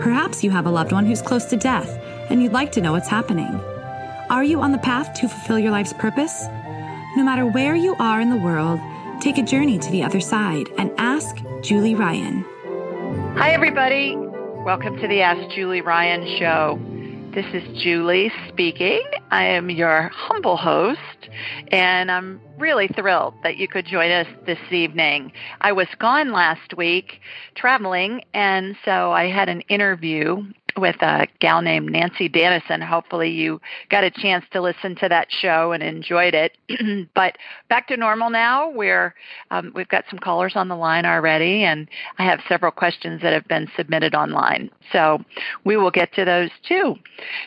Perhaps you have a loved one who's close to death and you'd like to know what's happening. Are you on the path to fulfill your life's purpose? No matter where you are in the world, take a journey to the other side and ask Julie Ryan. Hi, everybody. Welcome to the Ask Julie Ryan show. This is Julie speaking. I am your humble host, and I'm really thrilled that you could join us this evening. I was gone last week traveling, and so I had an interview with a gal named Nancy Dannison. Hopefully, you got a chance to listen to that show and enjoyed it. but back to normal now. We're um, we've got some callers on the line already, and I have several questions that have been submitted online. So we will get to those too.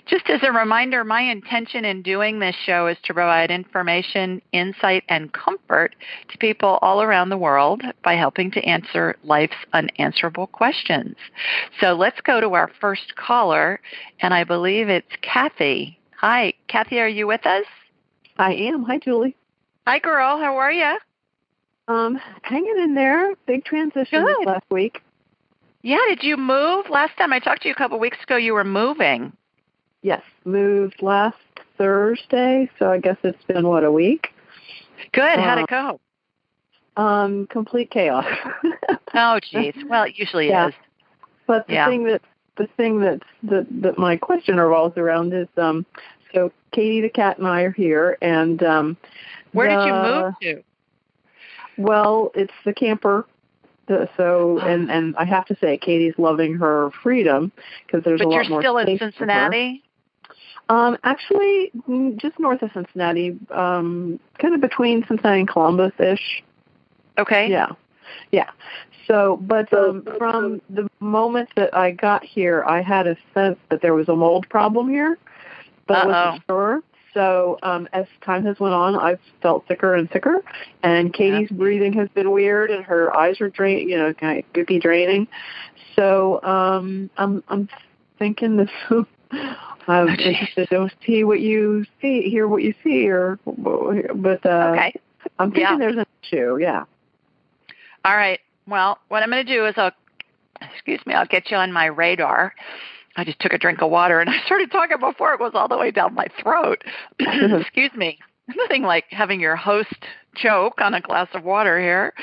Just as a reminder, my intention in doing this show is to provide information, insight, and comfort to people all around the world by helping to answer life's unanswerable questions. So let's go to our first caller, and I believe it's Kathy. Hi, Kathy, are you with us? I am. Hi, Julie. Hi, girl. How are you? Um, hanging in there. Big transition last week. Yeah, did you move? Last time I talked to you a couple weeks ago, you were moving. Yes, moved last Thursday, so I guess it's been what a week. Good. How'd Uh, it go? Um, complete chaos. Oh, geez. Well, it usually yeah. is. But the Yeah. thing that the thing that that that my question revolves around is um, so Katie the cat and I are here, and um, Where did you move to? Well, it's the camper. The, so and and I have to say, Katie's loving her freedom because there's But a lot more still in space for her. Cincinnati? Um, actually, mm, just north of Cincinnati, um, kind of between Cincinnati and Columbus ish. Okay. Yeah, yeah. So, but um, from the moment that I got here, I had a sense that there was a mold problem here, but I Uh-oh. wasn't sure. So, um, as time has went on, I've felt sicker and sicker, and Katie's breathing has been weird, and her eyes are drain, you know, kind of goopy draining. So, um, I'm I'm thinking this. I'm geez. interested to see what you see, hear what you see, or but uh, Okay. I'm thinking Yeah. there's an issue. Yeah. All right. Well, what I'm going to do is I'll, excuse me, I'll get you on my radar. I just took a drink of water and I started talking before it was all the way down my throat. excuse me. Nothing like having your host choke on a glass of water here.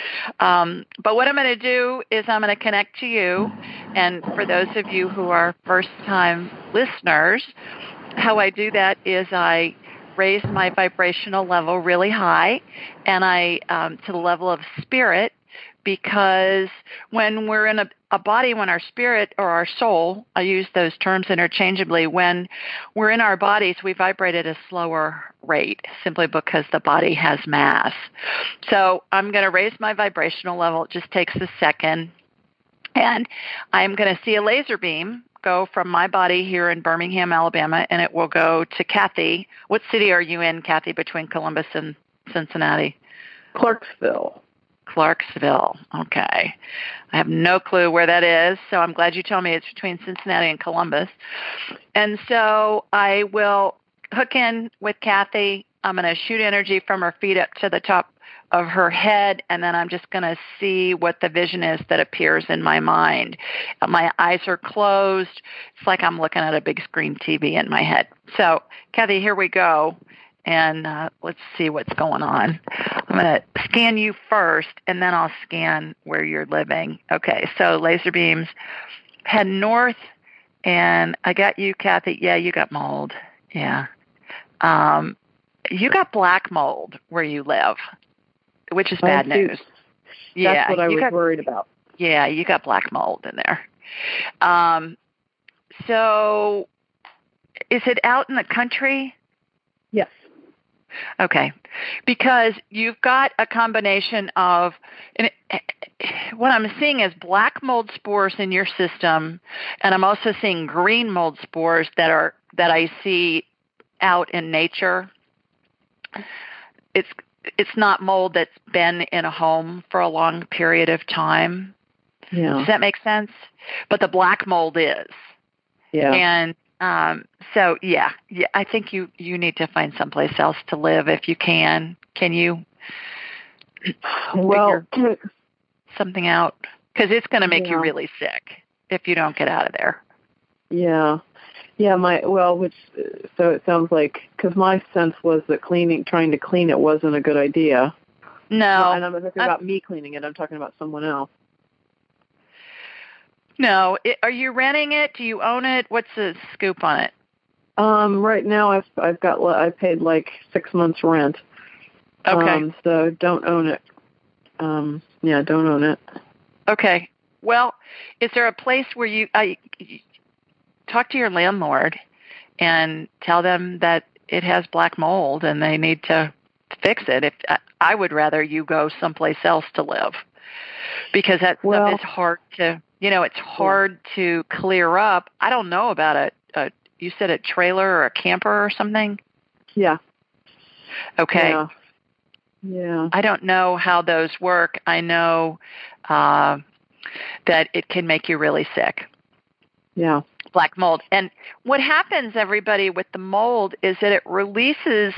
Um, but what I'm going to do is I'm going to connect to you. And for those of you who are first time listeners, how I do that is I raise my vibrational level really high and I um, to the level of spirit because when we're in a, a body, when our spirit or our soul, I use those terms interchangeably, when we're in our bodies, we vibrate at a slower rate simply because the body has mass. So I'm going to raise my vibrational level. It just takes a second. And I'm going to see a laser beam go from my body here in Birmingham, Alabama, and it will go to Kathy. What city are you in, Kathy, between Columbus and Cincinnati? Clarksville. Clarksville. Okay. I have no clue where that is, so I'm glad you told me it's between Cincinnati and Columbus. And so I will hook in with Kathy. I'm going to shoot energy from her feet up to the top of her head, and then I'm just going to see what the vision is that appears in my mind. My eyes are closed. It's like I'm looking at a big screen TV in my head. So, Kathy, here we go and uh, let's see what's going on. I'm going to scan you first, and then I'll scan where you're living. Okay, so laser beams head north, and I got you, Kathy. Yeah, you got mold. Yeah. Um, you got black mold where you live, which is bad Oh, shoot. news. That's yeah, what I you was got worried about. yeah, you got black mold in there. Um, so, is it out in the country? Okay, because you've got a combination of, and it, eh, eh, what I'm seeing is black mold spores in your system, and I'm also seeing green mold spores that are that I see out in nature. It's it's not mold that's been in a home for a long period of time. Yeah. Does that make sense? But the black mold is. Yeah. And um, so yeah, yeah, I think you you need to find someplace else to live if you can. Can you? well, get something out because it's going to make yeah. you really sick if you don't get out of there. Yeah. Yeah, my well, which so it sounds like because my sense was that cleaning, trying to clean it, wasn't a good idea. No, and I'm not talking about me cleaning it. I'm talking about someone else. No, it, are you renting it? Do you own it? What's the scoop on it? Um, right now I've I've got I paid like six months rent. Okay. Um, so don't own it. Um, yeah, don't own it. Okay. Well, is there a place where you I talk to your landlord and tell them that it has black mold and they need to fix it? If I would rather you go someplace else to live because that well, stuff is hard to you know it's hard to clear up. I don't know about a, a you said a trailer or a camper or something. Yeah. Okay. Yeah. Yeah. I don't know how those work. I know uh, that it can make you really sick. Yeah. Black mold. And what happens, everybody, with the mold is that it releases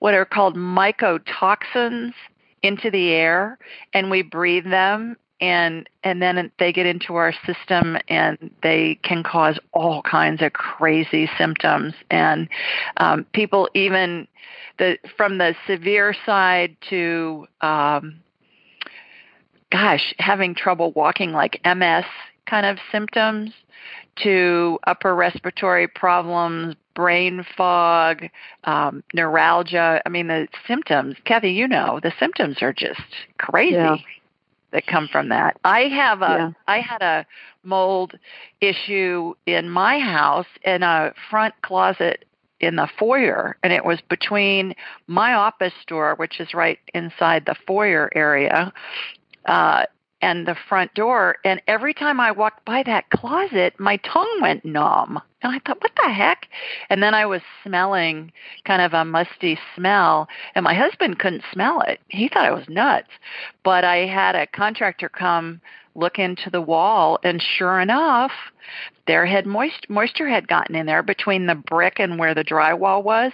what are called mycotoxins into the air, and we breathe them. And and then they get into our system and they can cause all kinds of crazy symptoms. And um, people even the from the severe side to um, gosh having trouble walking like ms kind of symptoms to upper respiratory problems brain fog um, neuralgia i mean the symptoms kathy you know the symptoms are just crazy yeah. That come from that i have a yeah. I had a mold issue in my house in a front closet in the foyer and it was between my office door which is right inside the foyer area uh and the front door and every time i walked by that closet my tongue went numb. And i thought what the heck? And then i was smelling kind of a musty smell and my husband couldn't smell it. He thought i was nuts. But i had a contractor come look into the wall and sure enough there had moist, moisture had gotten in there between the brick and where the drywall was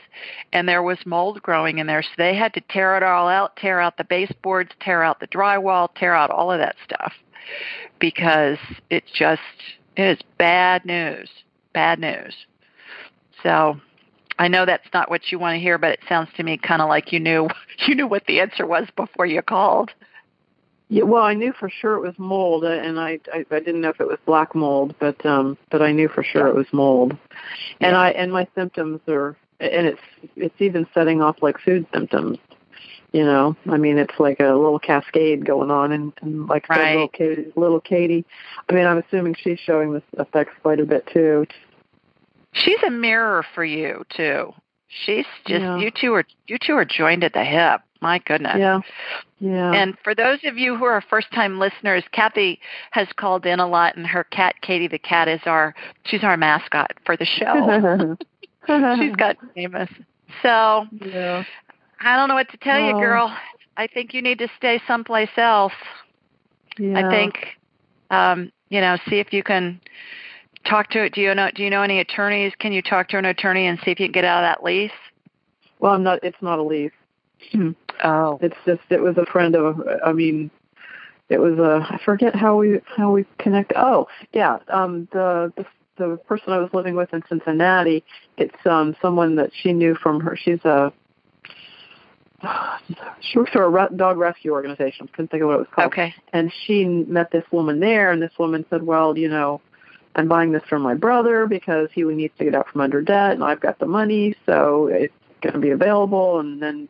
and there was mold growing in there so they had to tear it all out tear out the baseboards tear out the drywall tear out all of that stuff because it just it is bad news bad news so I know that's not what you want to hear, but it sounds to me kind of like you knew you knew what the answer was before you called. Yeah, well, I knew for sure it was mold, and I, I I didn't know if it was black mold, but um, but I knew for sure yeah. it was mold, yeah. and I and my symptoms are, and it's it's even setting off like food symptoms. You know, I mean, it's like a little cascade going on, and, and like right. little Katie, little Katie. I mean, I'm assuming she's showing this effects quite a bit too. She's a mirror for you too. She's just yeah. you two are you two are joined at the hip. My goodness. Yeah. Yeah. And for those of you who are first time listeners, Kathy has called in a lot and her cat Katie the cat is our she's our mascot for the show. she's got famous. So yeah. I don't know what to tell oh. you, girl. I think you need to stay someplace else. Yeah. I think um, you know, see if you can talk to it. Do you know do you know any attorneys? Can you talk to an attorney and see if you can get out of that lease? Well, I'm not it's not a lease. Oh. It's just it was a friend of I mean it was a I forget how we how we connect. Oh, yeah, um the the the person I was living with in Cincinnati, it's um someone that she knew from her she's a she works for a dog rescue organization. I couldn't think of what it was called. Okay. And she met this woman there, and this woman said, "Well, you know, I'm buying this from my brother because he needs to get out from under debt, and I've got the money, so it's going to be available." And then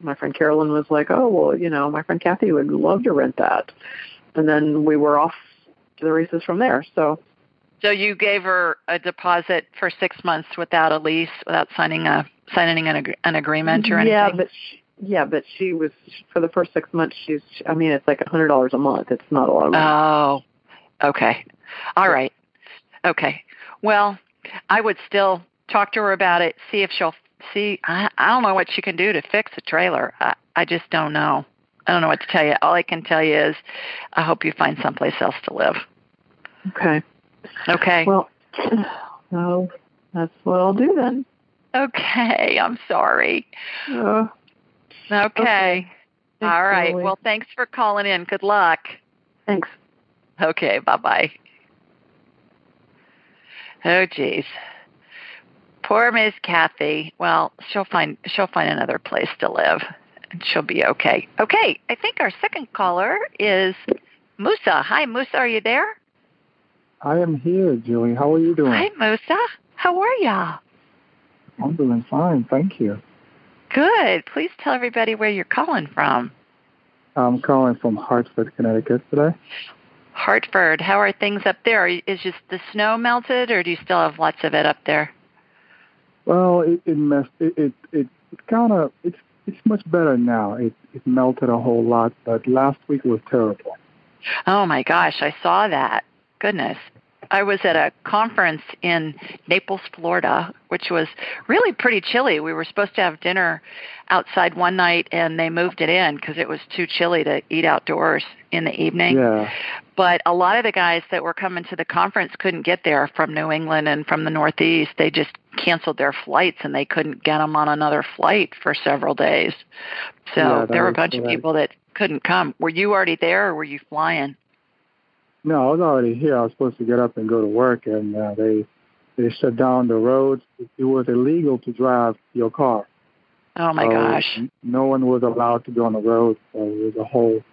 my friend Carolyn was like, "Oh, well, you know, my friend Kathy would love to rent that." And then we were off to the races from there. So. So you gave her a deposit for six months without a lease, without signing a signing an, an agreement or anything. Yeah, but she, yeah, but she was for the first six months. She's, I mean, it's like a hundred dollars a month. It's not a lot of money. Oh, okay, all yeah. right, okay. Well, I would still talk to her about it. See if she'll see. I, I don't know what she can do to fix a trailer. I, I just don't know. I don't know what to tell you. All I can tell you is, I hope you find someplace else to live. Okay. Okay. Well, so that's what I'll do then. Okay. I'm sorry. Uh, okay. okay. All right. Well, thanks for calling in. Good luck. Thanks. Okay. Bye bye. Oh, geez. Poor Miss Kathy. Well, she'll find she'll find another place to live, and she'll be okay. Okay. I think our second caller is Musa. Hi, Musa. Are you there? I am here, Julie. How are you doing? Hi, Musa. How are ya? I'm doing fine, thank you. Good. Please tell everybody where you're calling from. I'm calling from Hartford, Connecticut today. Hartford. How are things up there? Is just the snow melted, or do you still have lots of it up there? Well, it it messed it it it, it kind of it's it's much better now. It it melted a whole lot, but last week was terrible. Oh my gosh, I saw that. Goodness. I was at a conference in Naples, Florida, which was really pretty chilly. We were supposed to have dinner outside one night, and they moved it in because it was too chilly to eat outdoors in the evening. Yeah. But a lot of the guys that were coming to the conference couldn't get there from New England and from the Northeast. They just canceled their flights, and they couldn't get them on another flight for several days. So yeah, there were a bunch of people that couldn't come. Were you already there, or were you flying? No, I was already here. I was supposed to get up and go to work, and uh, they they shut down the roads. It was illegal to drive your car. Oh my so gosh! No one was allowed to go on the road. So it was a whole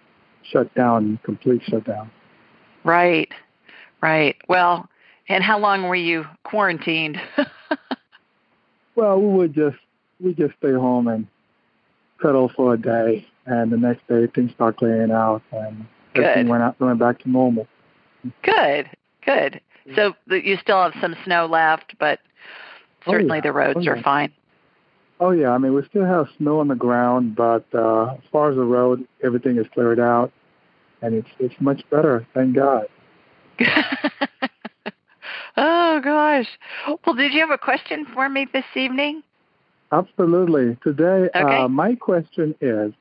shutdown, complete shutdown. Right, right. Well, and how long were you quarantined? well, we would just we just stay home and settle for a day, and the next day things start clearing out, and everything went out, went back to normal. Good, good. So you still have some snow left, but Oh, certainly yeah. the roads Oh, are fine. Oh yeah, I mean we still have snow on the ground, but uh, as far as the road, everything is cleared out, and it's it's much better. Thank God. oh gosh. Well, did you have a question for me this evening? Absolutely. Today, Okay. uh, my question is,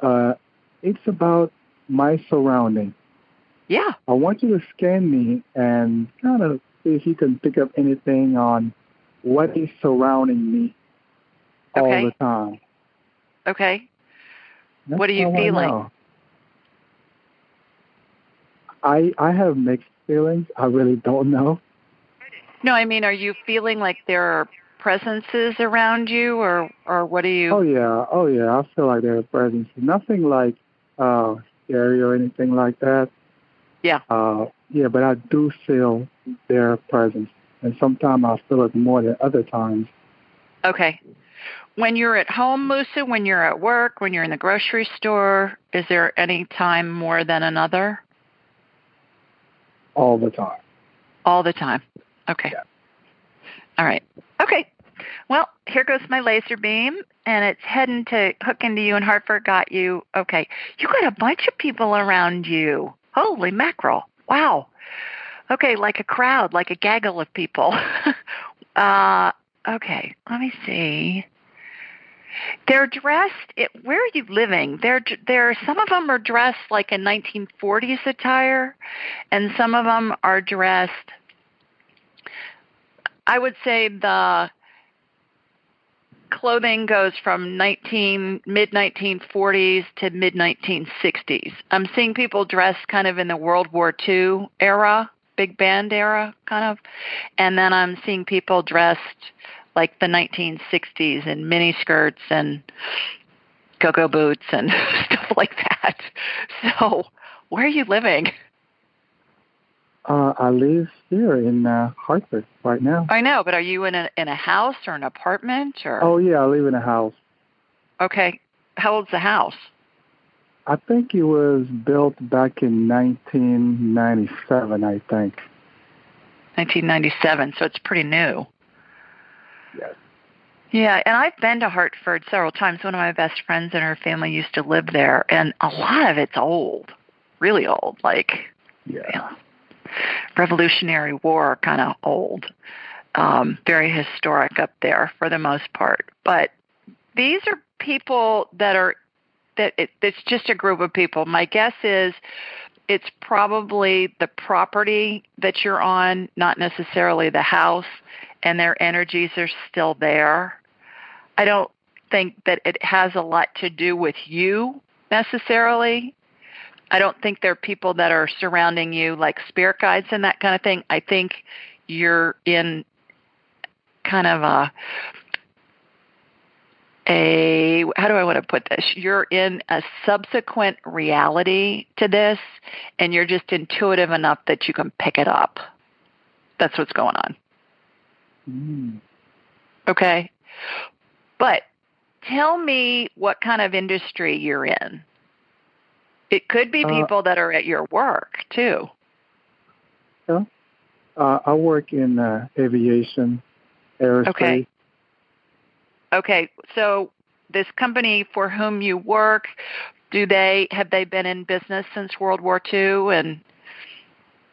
uh, it's about my surrounding. Yeah. I want you to scan me and kind of see if you can pick up anything on what is surrounding me all Okay. the time. Okay. That's What are you all feeling? I I have mixed feelings. I really don't know. No, I mean, are you feeling like there are presences around you, or or what are you? Oh yeah, oh yeah. I feel like there are presences. Nothing like uh scary or anything like that. Yeah. Uh yeah, but I do feel their presence. And sometimes I feel it more than other times. Okay. When you're at home, Musa, when you're at work, when you're in the grocery store, is there any time more than another? All the time. All the time. Okay. Yeah. All right. Okay. Well, here goes my laser beam, and it's heading to hook into you, and Hartford got you. Okay. You got a bunch of people around you. Holy mackerel. Wow. Okay, like a crowd, like a gaggle of people. uh, okay, let me see. They're dressed. It, where are you living? They're they're some of them are dressed like a 1940s attire, and some of them are dressed. I would say the clothing goes from 19 mid 1940s to mid 1960s. I'm seeing people dressed kind of in the World War II era, big band era kind of, and then I'm seeing people dressed like the 1960s in mini skirts and go-go boots and stuff like that. So, where are you living? Uh I live here in uh Hartford right now. I know, but are you in a in a house or an apartment or? Oh yeah, I live in a house. Okay. How old's the house? I think it was built back in 1997, I think. 1997, so it's pretty new. Yes. Yeah, and I've been to Hartford several times. One of my best friends and her family used to live there, and a lot of it's old, really old, like Yeah. you know, Revolutionary War kind of old. Um, very historic up there for the most part. But these are people that are that it, it's just a group of people. My guess is it's probably the property that you're on, not necessarily the house, and their energies are still there. I don't think that it has a lot to do with you necessarily. I don't think there are people that are surrounding you like spirit guides and that kind of thing. I think you're in kind of a a how do I want to put this? You're in a subsequent reality to this and you're just intuitive enough that you can pick it up. That's what's going on. Mm. Okay? But tell me what kind of industry you're in. It could be Uh, people that are at your work too. Uh, I work in uh, aviation, aerospace. Okay. Okay, so this company for whom you work, do they have they been in business since World War II? And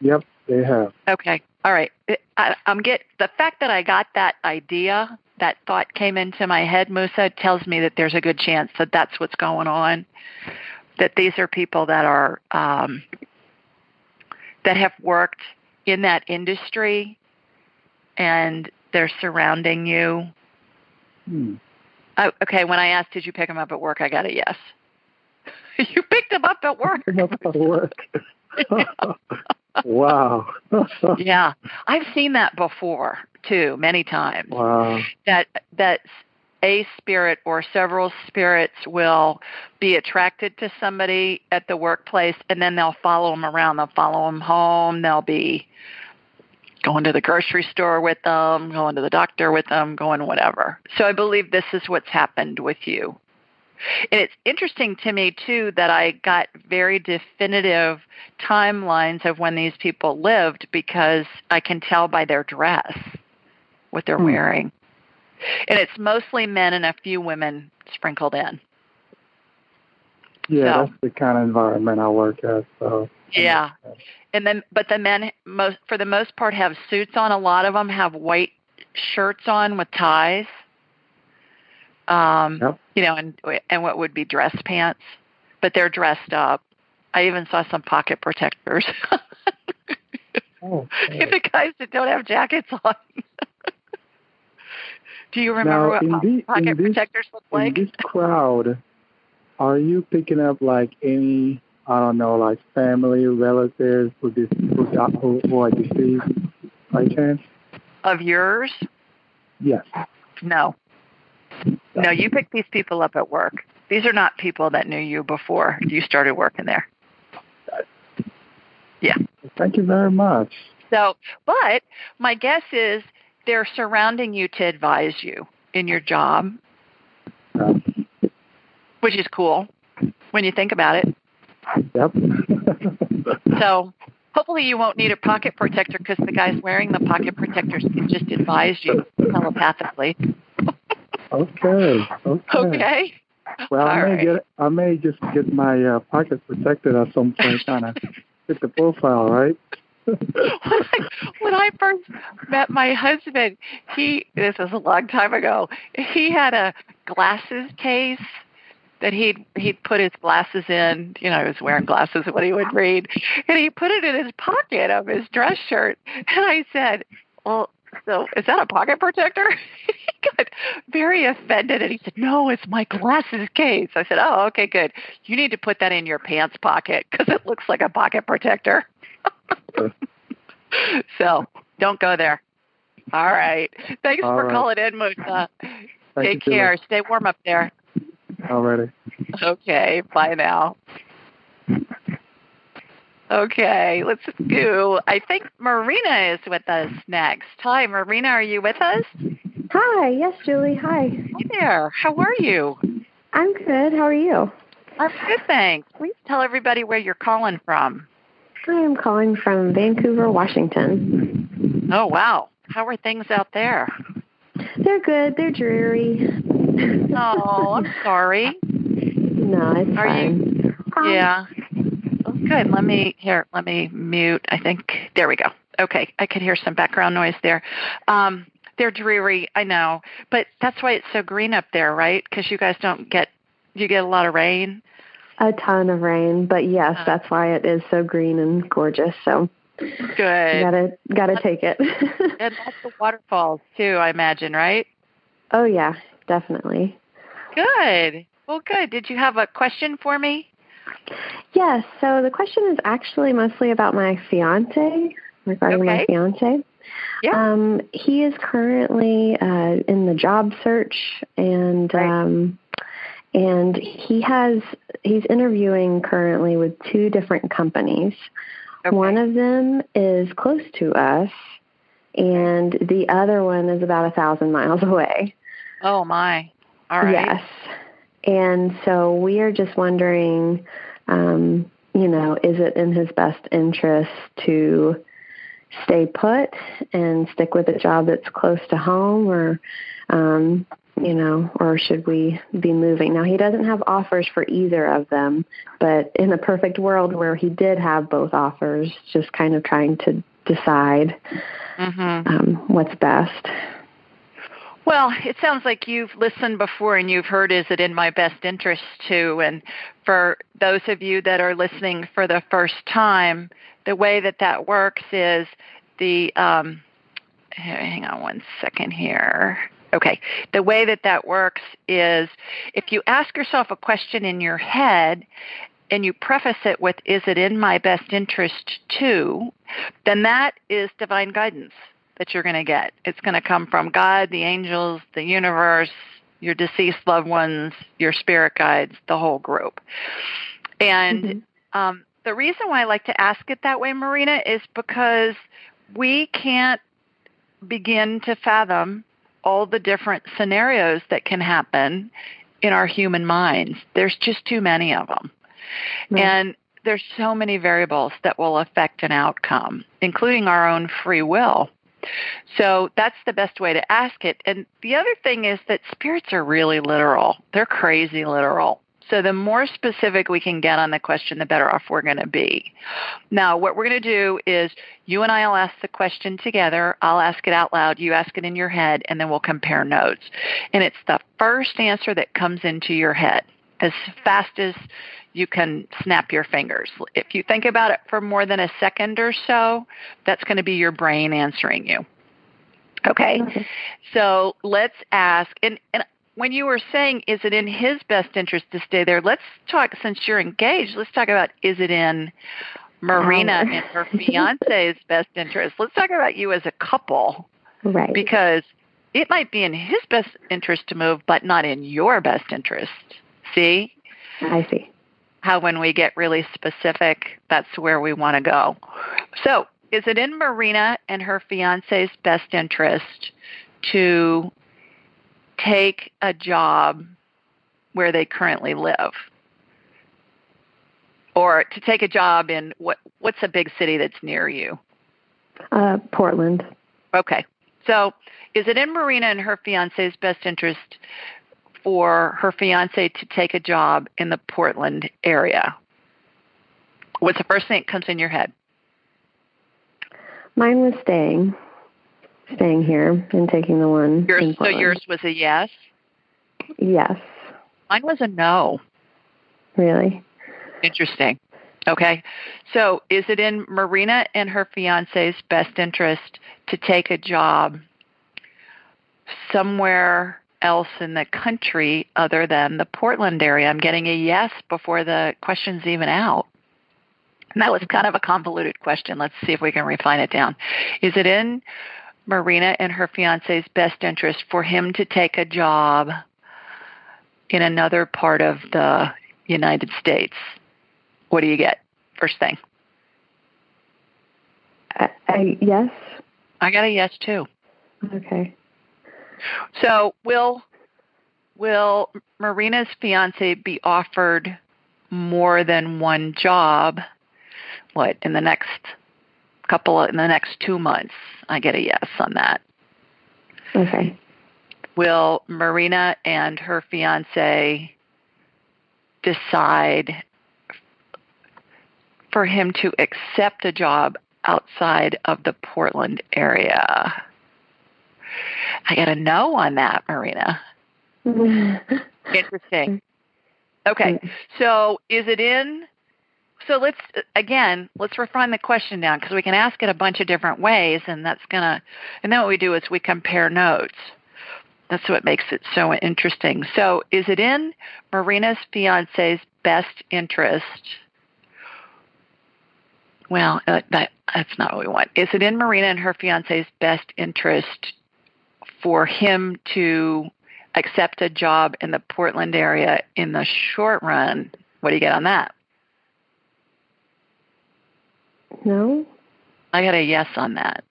Yep, they have. okay, all right. I, I'm get the fact that I got that idea, that thought came into my head, Musa, tells me that there's a good chance that that's what's going on. That these are people that are um, that have worked in that industry, and they're surrounding you. Hmm. Oh, okay, when I asked, did you pick them up at work? I got a yes. you picked them up at work. Up at work. wow. yeah, I've seen that before too, many times. wow. That that a spirit or several spirits will be attracted to somebody at the workplace, and then they'll follow them around. They'll follow them home. They'll be going to the grocery store with them, going to the doctor with them, going whatever. So I believe this is what's happened with you. And it's interesting to me too that I got very definitive timelines of when these people lived because I can tell by their dress what they're Hmm. wearing. And it's mostly men and a few women sprinkled in. Yeah, So- that's the kind of environment I work at. So Yeah. And then but the men most for the most part have suits on. A lot of them have white shirts on with ties. Um Yep. you know, and and what would be dress pants, but they're dressed up. I even saw some pocket protectors. Oh, the guys that don't have jackets on. Do you remember Now, what the- pocket this- protectors look like? in this crowd, are you picking up like any, I don't know, like family, relatives who, dis- who, who, who are deceased by chance? Of yours? Yes. No. No, you picked these people up at work. These are not people that knew you before you started working there. Yeah. Thank you very much. So, but my guess is they're surrounding you to advise you in your job, which is cool when you think about it. yep. So, hopefully you won't need a pocket protector because the guys wearing the pocket protectors can just advise you telepathically. Okay. Okay. Okay. Well, I All may right. get, I may just get my uh, pocket protected at some point, kind of fit the profile, right? when I, when I first met my husband, he this was a long time ago. He had a glasses case that he'd he'd put his glasses in. You know, he was wearing glasses when he would read, and he put it in his pocket of his dress shirt. And I said, "Well, so is that a pocket protector?" he got very offended, and he said, "No, it's my glasses case." I said, "Oh, okay, good. You need to put that in your pants pocket because it looks like a pocket protector." so don't go there. All right. Thanks All for right. calling in, Musa. Take care. Stay warm up there. Already. Okay. Bye now. Okay, let's go. I think Marina is with us next. Hi, Marina, are you with us? Hi, yes, Julie. Hi. Hi there. How are you? I'm good. How are you? I'm good, thanks. Please tell everybody where you're calling from. I am calling from Vancouver, Washington. Oh, wow. How are things out there? They're good. They're dreary. Oh, I'm sorry. No, it's Are fine. you? Um, Yeah. Good. Let me here. Let me mute. I think there we go. Okay, I could hear some background noise there. Um, they're dreary. I know, but that's why it's so green up there, right? Because you guys don't get you get a lot of rain. A ton of rain, but yes, Uh. that's why it is so green and gorgeous. So Good. gotta gotta take it. And lots of waterfalls too. I imagine, right? oh yeah, definitely. Good. Well, good. Did you have a question for me? Yes. So the question is actually mostly about my fiance, regarding my Okay. fiance. Yeah. Um, he is currently uh, in the job search, and Right. um, and he has he's interviewing currently with two different companies. Okay. One of them is close to us, and the other one is about a thousand miles away. Oh my. All right. Yes. And so we are just wondering, um, you know, is it in his best interest to stay put and stick with a job that's close to home or, um, you know, or should we be moving? Now, he doesn't have offers for either of them, but in a perfect world where he did have both offers, just kind of trying to decide Mhm. um, what's best. Well, it sounds like you've listened before and you've heard is it in my best interest to and for those of you that are listening for the first time, the way that that works is the um hang on one second here. Okay. The way that that works is if you ask yourself a question in your head and you preface it with is it in my best interest to, then that is divine guidance that you're going to get. It's going to come from God, the angels, the universe, your deceased loved ones, your spirit guides, the whole group. And Mhm. um, the reason why I like to ask it that way, Marina, is because we can't begin to fathom all the different scenarios that can happen in our human minds. There's just too many of them. Right. And there's so many variables that will affect an outcome, including our own free will. So that's the best way to ask it. And the other thing is that spirits are really literal. They're crazy literal. So the more specific we can get on the question, the better off we're going to be. Now, what we're going to do is you and I will ask the question together. I'll ask it out loud. You ask it in your head, and then we'll compare notes. And it's the first answer that comes into your head as fast as you can snap your fingers. If you think about it for more than a second or so, that's going to be your brain answering you. Okay? Okay. So let's ask, and, and when you were saying, is it in his best interest to stay there? Let's talk, since you're engaged, let's talk about is it in Marina Our- and her fiance's best interest? Let's talk about you as a couple Right. because it might be in his best interest to move, but not in your best interest. See? I see. how when we get really specific, that's where we want to go. So, is it in Marina and her fiance's best interest to take a job where they currently live? Or to take a job in what what's a big city that's near you? Uh, Portland. Okay. So, is it in Marina and her fiance's best interest for her fiance to take a job in the Portland area? What's the first thing that comes in your head? Mine was staying, staying here and taking the one. Yours, so yours was a yes. Yes. Mine was a no. Really. Interesting. Okay. So, is it in Marina and her fiance's best interest to take a job somewhere else in the country other than the Portland area? I'm getting a yes before the question's even out. And that was kind of a convoluted question. Let's see if we can refine it down. Is it in Marina and her fiance's best interest for him to take a job in another part of the United States? What do you get? First thing. I, I, yes. I got a yes too. Okay. So will will Marina's fiance be offered more than one job? What in the next couple of, in the next two months? I get a yes on that. Okay. will Marina and her fiance decide for him to accept a job outside of the Portland area? I got a no on that, Marina. Interesting. Okay, so is it in? So let's again, let's refine the question down because we can ask it a bunch of different ways, and that's gonna. And then what we do is we compare notes. That's what makes it so interesting. So, is it in Marina's fiance's best interest? Well, uh, that that's not what we want. Is it in Marina and her fiance's best interest for him to accept a job in the Portland area in the short run? What do you get on that? No. I got a yes on that.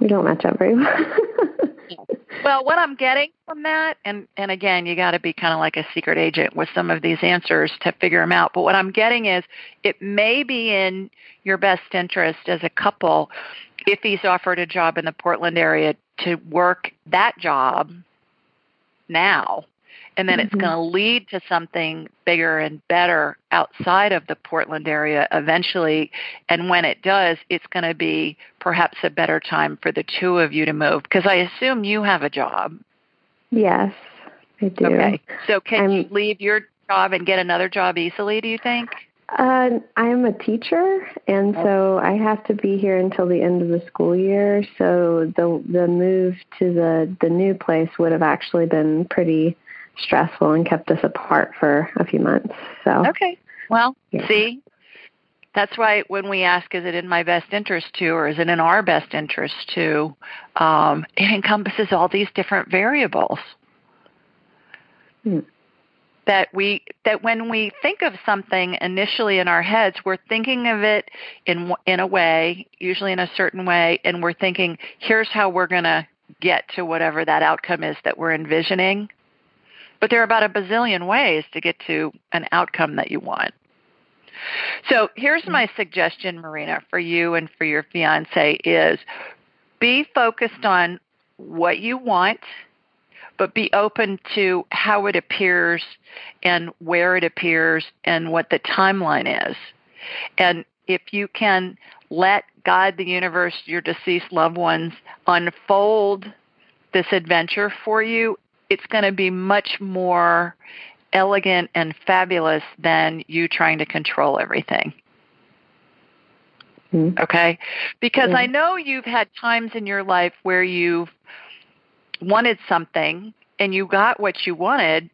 We don't match up very well. well, what I'm getting from that, and and again, you got to be kind of like a secret agent with some of these answers to figure them out. But what I'm getting is, it may be in your best interest as a couple if he's offered a job in the Portland area to work that job now and then mm-hmm. it's going to lead to something bigger and better outside of the Portland area eventually. And when it does, it's going to be perhaps a better time for the two of you to move because I assume you have a job. Yes, I do. Okay. So can I'm, you leave your job and get another job easily, do you think? Uh, I'm a teacher, and so I have to be here until the end of the school year. So the the move to the the new place would have actually been pretty stressful and kept us apart for a few months. So okay, well, yeah. see, that's why when we ask, is it in my best interest to, or is it in our best interest to, um, it encompasses all these different variables. Hmm. That we that when we think of something initially in our heads, we're thinking of it in in a way, usually in a certain way, and we're thinking, here's how we're going to get to whatever that outcome is that we're envisioning. But there are about a bazillion ways to get to an outcome that you want. So here's my suggestion, Marina, for you and for your fiance is be focused on what you want, but be open to how it appears and where it appears and what the timeline is. And if you can let God, the universe, your deceased loved ones unfold this adventure for you it's going to be much more elegant and fabulous than you trying to control everything. Mm-hmm. Okay? Because mm-hmm. I know you've had times in your life where you've wanted something and you got what you wanted,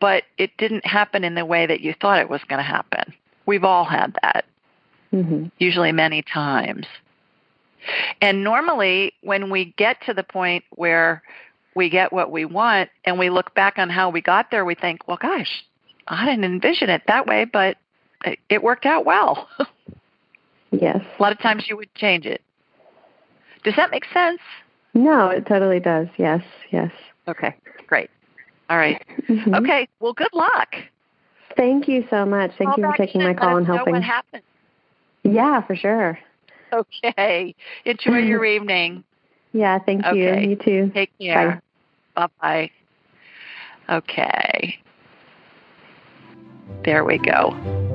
but it didn't happen in the way that you thought it was going to happen. We've all had that, mm-hmm. usually many times. And normally, when we get to the point where we get what we want and we look back on how we got there, we think, well, gosh, I didn't envision it that way, but it worked out well. yes. A lot of times you would change it. Does that make sense? No, it totally does. Yes, yes. Okay, great. All right. mm-hmm. Okay, well, good luck. Thank you so much. Thank call you for taking my call and helping. what happened. Yeah, for sure. Okay. Enjoy your evening. Yeah, thank you. Okay. You too. Take care. Bye. Bye bye. Okay. There we go.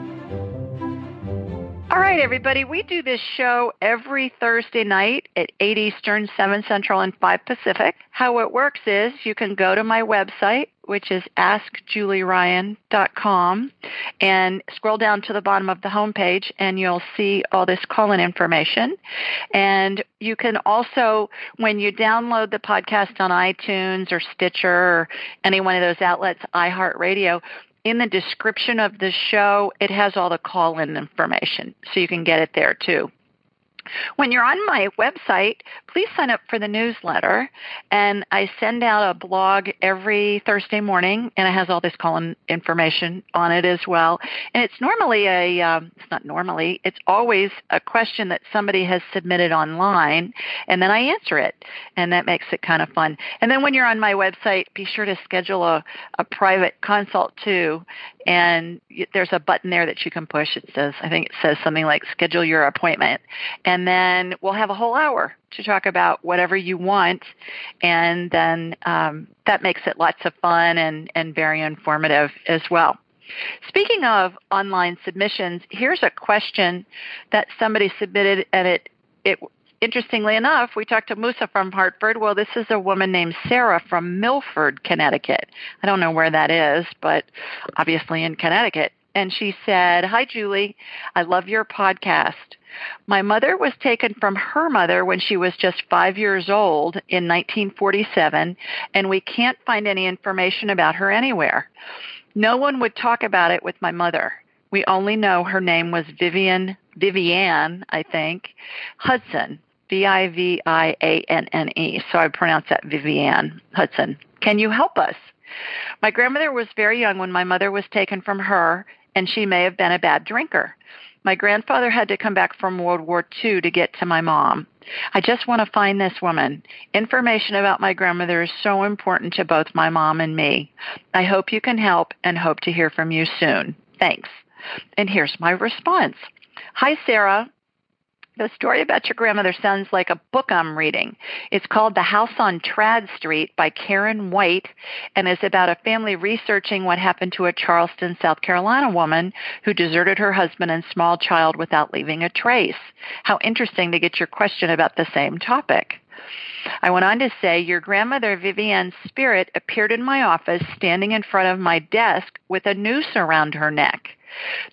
All right, everybody. We do this show every Thursday night at 8 Eastern, 7 Central, and 5 Pacific. How it works is you can go to my website, which is askjulieryan.com, and scroll down to the bottom of the homepage, and you'll see all this call-in information. And you can also, when you download the podcast on iTunes or Stitcher or any one of those outlets, iHeartRadio, in the description of the show, it has all the call in information, so you can get it there too. When you're on my website, please sign up for the newsletter. And I send out a blog every Thursday morning, and it has all this call information on it as well. And it's normally a, um, it's not normally, it's always a question that somebody has submitted online, and then I answer it. And that makes it kind of fun. And then when you're on my website, be sure to schedule a, a private consult too. And there's a button there that you can push. It says, I think it says something like schedule your appointment. And then we'll have a whole hour to talk about whatever you want. And then um, that makes it lots of fun and, and very informative as well. Speaking of online submissions, here's a question that somebody submitted, and it, it interestingly enough, we talked to Musa from Hartford. Well, this is a woman named Sarah from Milford, Connecticut. I don't know where that is, but obviously in Connecticut. And she said, Hi, Julie. I love your podcast. My mother was taken from her mother when she was just five years old in 1947, and we can't find any information about her anywhere. No one would talk about it with my mother. We only know her name was Vivian, Vivianne, I think, Hudson, V-I-V-I-A-N-N-E. So I pronounce that Vivianne Hudson. Can you help us? My grandmother was very young when my mother was taken from her, and she may have been a bad drinker. My grandfather had to come back from World War II to get to my mom. I just want to find this woman. Information about my grandmother is so important to both my mom and me. I hope you can help and hope to hear from you soon. Thanks. And here's my response. Hi, Sarah. The story about your grandmother sounds like a book I'm reading. It's called The House on Tradd Street by Karen White and is about a family researching what happened to a Charleston, South Carolina woman who deserted her husband and small child without leaving a trace. How interesting to get your question about the same topic. I went on to say, Your grandmother Vivian's spirit appeared in my office standing in front of my desk with a noose around her neck.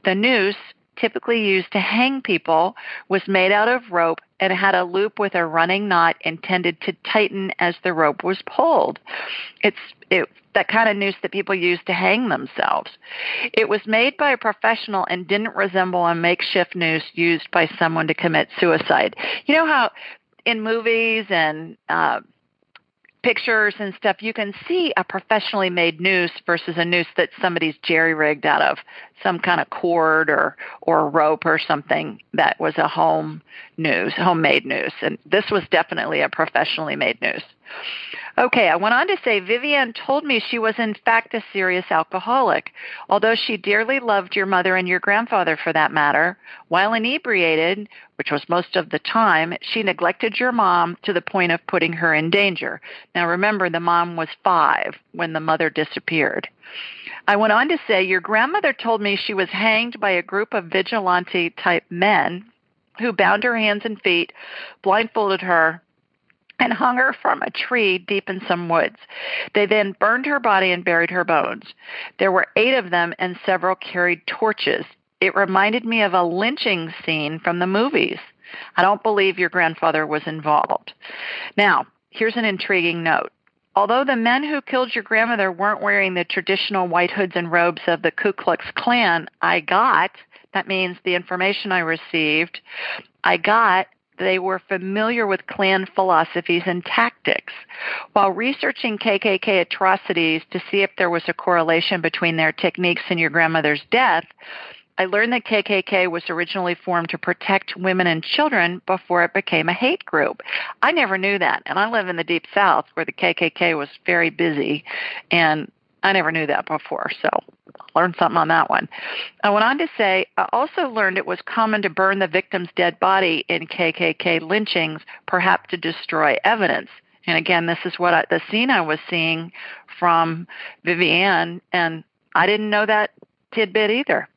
The noose typically used to hang people was made out of rope and had a loop with a running knot intended to tighten as the rope was pulled. It's it, that kind of noose that people use to hang themselves. It was made by a professional and didn't resemble a makeshift noose used by someone to commit suicide. You know how in movies and uh, pictures and stuff, you can see a professionally made noose versus a noose that somebody's jerry rigged out of some kind of cord or or rope or something that was a home noose, homemade noose. And this was definitely a professionally made noose. Okay, I went on to say Vivian told me she was in fact a serious alcoholic. Although she dearly loved your mother and your grandfather for that matter, while inebriated, which was most of the time, she neglected your mom to the point of putting her in danger. Now remember, the mom was five when the mother disappeared. I went on to say your grandmother told me she was hanged by a group of vigilante type men who bound her hands and feet, blindfolded her, and hung her from a tree deep in some woods. They then burned her body and buried her bones. There were eight of them, and several carried torches. It reminded me of a lynching scene from the movies. I don't believe your grandfather was involved. Now, here's an intriguing note. Although the men who killed your grandmother weren't wearing the traditional white hoods and robes of the Ku Klux Klan, I got, that means the information I received, I got they were familiar with Klan philosophies and tactics. While researching KKK atrocities to see if there was a correlation between their techniques and your grandmother's death, I learned that KKK was originally formed to protect women and children before it became a hate group. I never knew that, and I live in the deep south where the KKK was very busy and I never knew that before, so learned something on that one. I went on to say, I also learned it was common to burn the victim's dead body in KKK lynchings, perhaps to destroy evidence. And again, this is what I, the scene I was seeing from Vivianne, and I didn't know that tidbit either.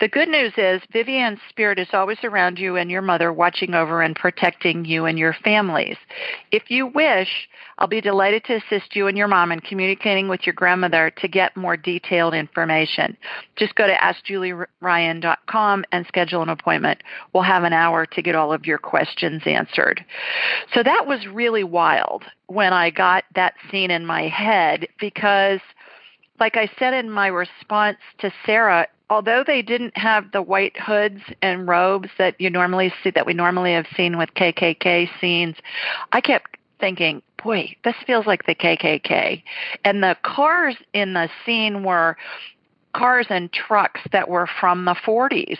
The good news is Vivian's spirit is always around you and your mother, watching over and protecting you and your families. If you wish, I'll be delighted to assist you and your mom in communicating with your grandmother to get more detailed information. Just go to askjulieryan.com and schedule an appointment. We'll have an hour to get all of your questions answered. So that was really wild when I got that scene in my head because like I said in my response to Sarah, although they didn't have the white hoods and robes that you normally see that we normally have seen with KKK scenes, I kept thinking, boy, this feels like the KKK. And the cars in the scene were cars and trucks that were from the 40s,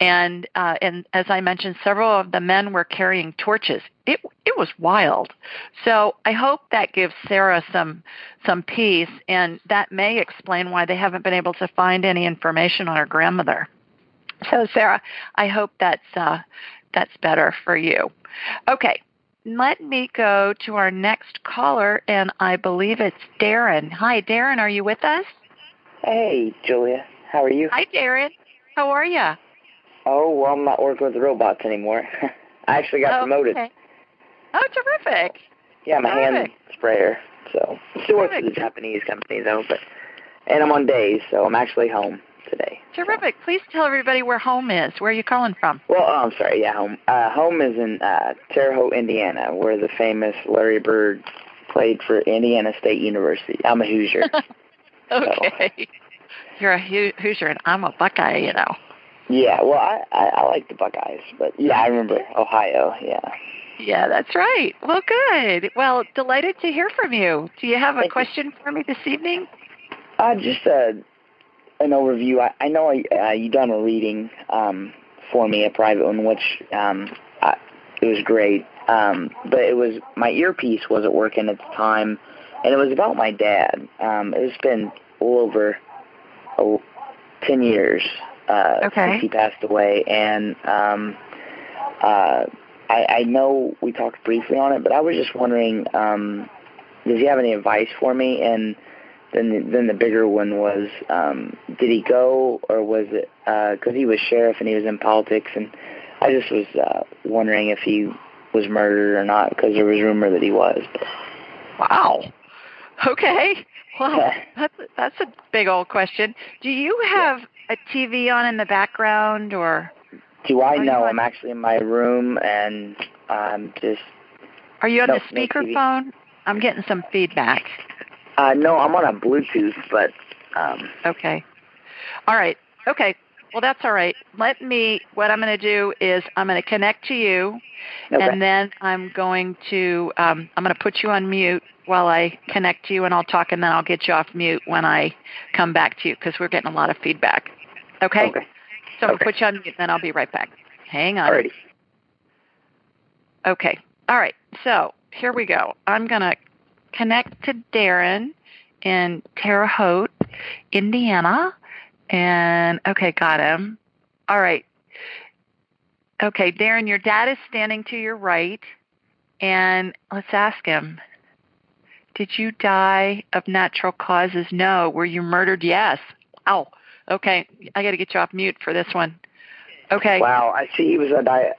and uh, and as I mentioned, several of the men were carrying torches. It it was wild. So I hope that gives Sarah some some peace, and that may explain why they haven't been able to find any information on her grandmother. So Sarah, I hope that's uh, that's better for you. Okay, let me go to our next caller, and I believe it's Darren. Hi, Darren, are you with us? Hey, Julia. How are you? Hi, Darren. How are you? Oh, well, I'm not working with the robots anymore. I actually got oh, promoted. Okay. Oh, terrific. Yeah, I'm a hand sprayer. So still work for the Japanese company though, but and I'm on days, so I'm actually home today. Terrific. Please tell everybody where home is. Where are you calling from? Well, oh, I'm sorry. Yeah, home. Uh, home is in uh, Terre Haute, Indiana, where the famous Larry Bird played for Indiana State University. I'm a Hoosier. Okay. You're a Hoo- Hoosier, and I'm a Buckeye, you know. yeah, well, I, I I like the Buckeyes, but yeah, I remember Ohio. Yeah. Yeah, that's right. Well, good. Well, delighted to hear from you. Do you have a Thank you. question for me this evening? Uh, just uh, an overview. I, I know uh, you done a reading um, for me, a private one, which um, I, it was great. Um, but it was my earpiece wasn't working at the time, and it was about my dad. Um, it's been all over oh, ten years uh, Okay. since he passed away, and um, uh, I, I know we talked briefly on it, but I was just wondering, um, does he have any advice for me? And then the, then the bigger one was, um, did he go or was it because he was sheriff and he was in politics? And I just was uh, wondering if he was murdered or not because there was rumor that he was. Wow. Okay. Well, that's that's a big old question. Do you have a TV on in the background, or do I know? I'm actually in my room and I'm just are you on No, the no speakerphone? I'm getting some feedback. uh, no, I'm on a Bluetooth, but um, Okay. All right. Okay. Well, that's all right. Let me. What I'm going to do is I'm going to connect to you, okay. and then I'm going to um, I'm going to put you on mute while I connect to you, and I'll talk, and then I'll get you off mute when I come back to you because we're getting a lot of feedback. Okay. okay. So I'm going to put you on mute, and then I'll be right back. Hang on. Alrighty. Okay. All right. So here we go. I'm going to connect to Darren in Terre Haute, Indiana. And okay, got him. All right. Okay, Darren, your dad is standing to your right. And let's ask him Did you die of natural causes? No. Were you murdered? Yes. Ow. Okay, I got to get you off mute for this one. Okay. Wow, I see. He was a di-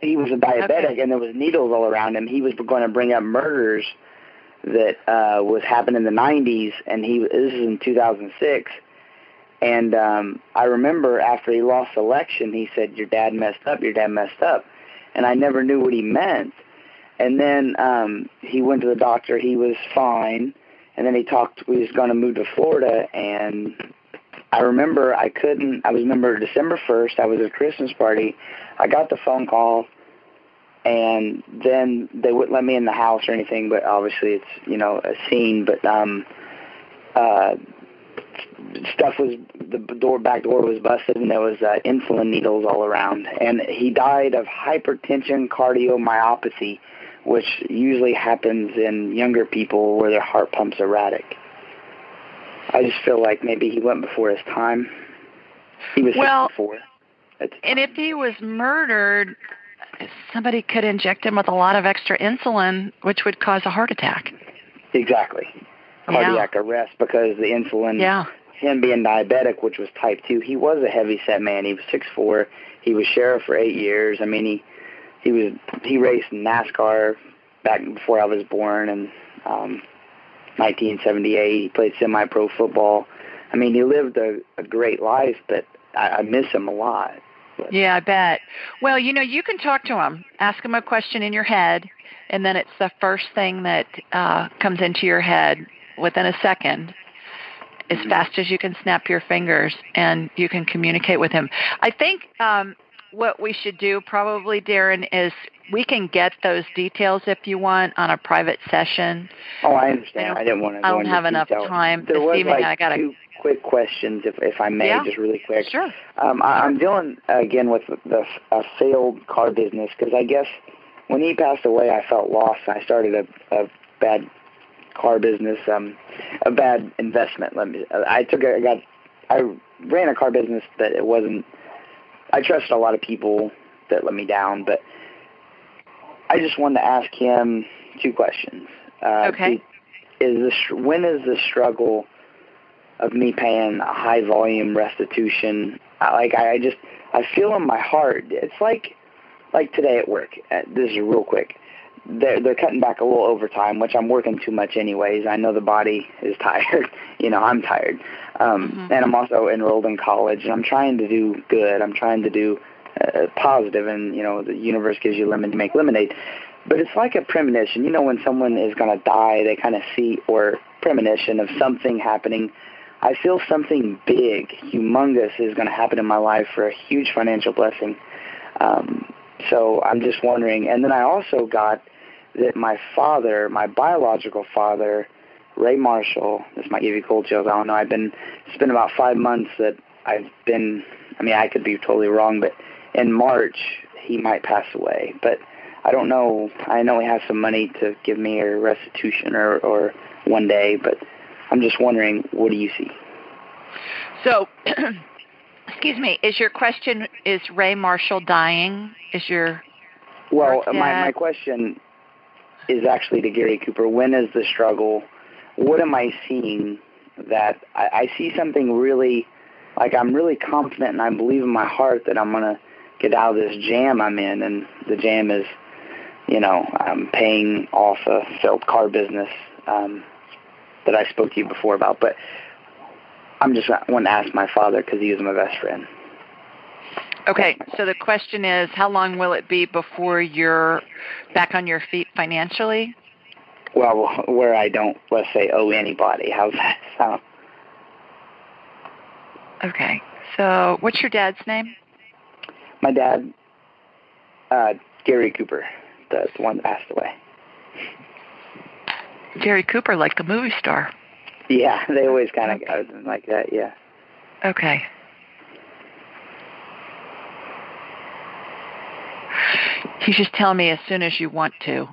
he was a diabetic, Okay. and there was needles all around him. He was going to bring up murders that uh, was happening in the '90s, and he this is in 2006. And um, I remember after he lost election, he said, "Your dad messed up. Your dad messed up," and I never knew what he meant. And then um, he went to the doctor. He was fine. And then he talked. We was going to move to Florida, and I remember I couldn't. I was remember December first. I was at a Christmas party. I got the phone call, and then they wouldn't let me in the house or anything. But obviously, it's you know a scene. But um, uh, stuff was the door back door was busted, and there was uh, insulin needles all around. And he died of hypertension cardiomyopathy, which usually happens in younger people where their heart pumps erratic. I just feel like maybe he went before his time. He was well, 64. And if he was murdered, somebody could inject him with a lot of extra insulin, which would cause a heart attack. Exactly. Cardiac yeah. arrest because the insulin. Yeah. Him being diabetic, which was type two, he was a heavy set man. He was six four. He was sheriff for eight years. I mean, he he was he raced NASCAR back before I was born, and um, 1978 he played semi-pro football. I mean, he lived a, a great life, but I, I miss him a lot. But. Yeah, I bet. Well, you know, you can talk to him, ask him a question in your head, and then it's the first thing that uh, comes into your head within a second as fast as you can snap your fingers and you can communicate with him. I think um, what we should do probably, Darren, is we can get those details if you want on a private session. Oh, I understand. I, I didn't want to. I don't have enough detail. time there this was evening. Like I got two quick questions, if if I may, Yeah. just really quick. Sure. Um, I, I'm dealing again with the a failed car business because I guess when he passed away, I felt lost. I started a, a bad car business, um, a bad investment. Let me. I took. A, I got. I ran a car business that it wasn't. I trusted a lot of people that let me down, but I just wanted to ask him two questions. Uh, Okay. Is this when is the struggle of me paying a high volume restitution? I- Like I I just I feel in my heart. It's like like today at work. Uh, this is real quick. They're they're cutting back a little overtime, which I'm working too much anyways. I know the body is tired. you know I'm tired, um, Mhm. and I'm also enrolled in college, and I'm trying to do good. I'm trying to do uh, positive, and you know the universe gives you lemon to make lemonade. But it's like a premonition. You know when someone is going to die, they kind of see or premonition of something happening. I feel something big, humongous is going to happen in my life for a huge financial blessing. Um, so I'm just wondering. And then I also got that my father, my biological father, Ray Marshall, this might give you cold chills. I don't know. I've been, it's been about five months that I've been, I mean, I could be totally wrong, but in March, he might pass away. But I don't know. I know he has some money to give me a restitution or, or one day, but I'm just wondering, what do you see? So, excuse me, is your question is Ray Marshall dying? Is your Well, my, my question is actually to Gary Cooper. When is the struggle? What am I seeing that I, I see something really, like I'm really confident and I believe in my heart that I'm going to get out of this jam I'm in. And the jam is, you know, I'm paying off a failed car business um, that I spoke to you before about. But I'm just want to ask my father because he was my best friend. Okay, so the question is how long will it be before you're back on your feet financially? Well, where I don't, let's say, owe anybody. How's that sound? Okay. So, what's your dad's name? My dad, uh, Gary Cooper, the, the one that passed away. Gary Cooper, like the movie star. Yeah, they always kind of go like that. Yeah. Okay. You just tell me as soon as you want to.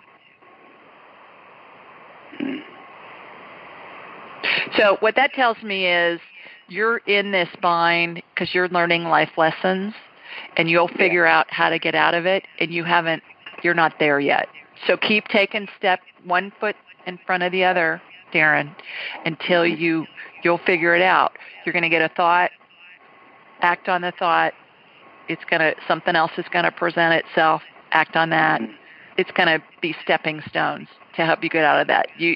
So what that tells me is you're in this bind because you're learning life lessons, and you'll figure out how to get out of it. And you haven't, you're not there yet. So keep taking step one foot in front of the other, Darren, until you you'll figure it out. You're going to get a thought, act on the thought. It's going to something else is going to present itself. Act on that. It's going to be stepping stones to help you get out of that. You,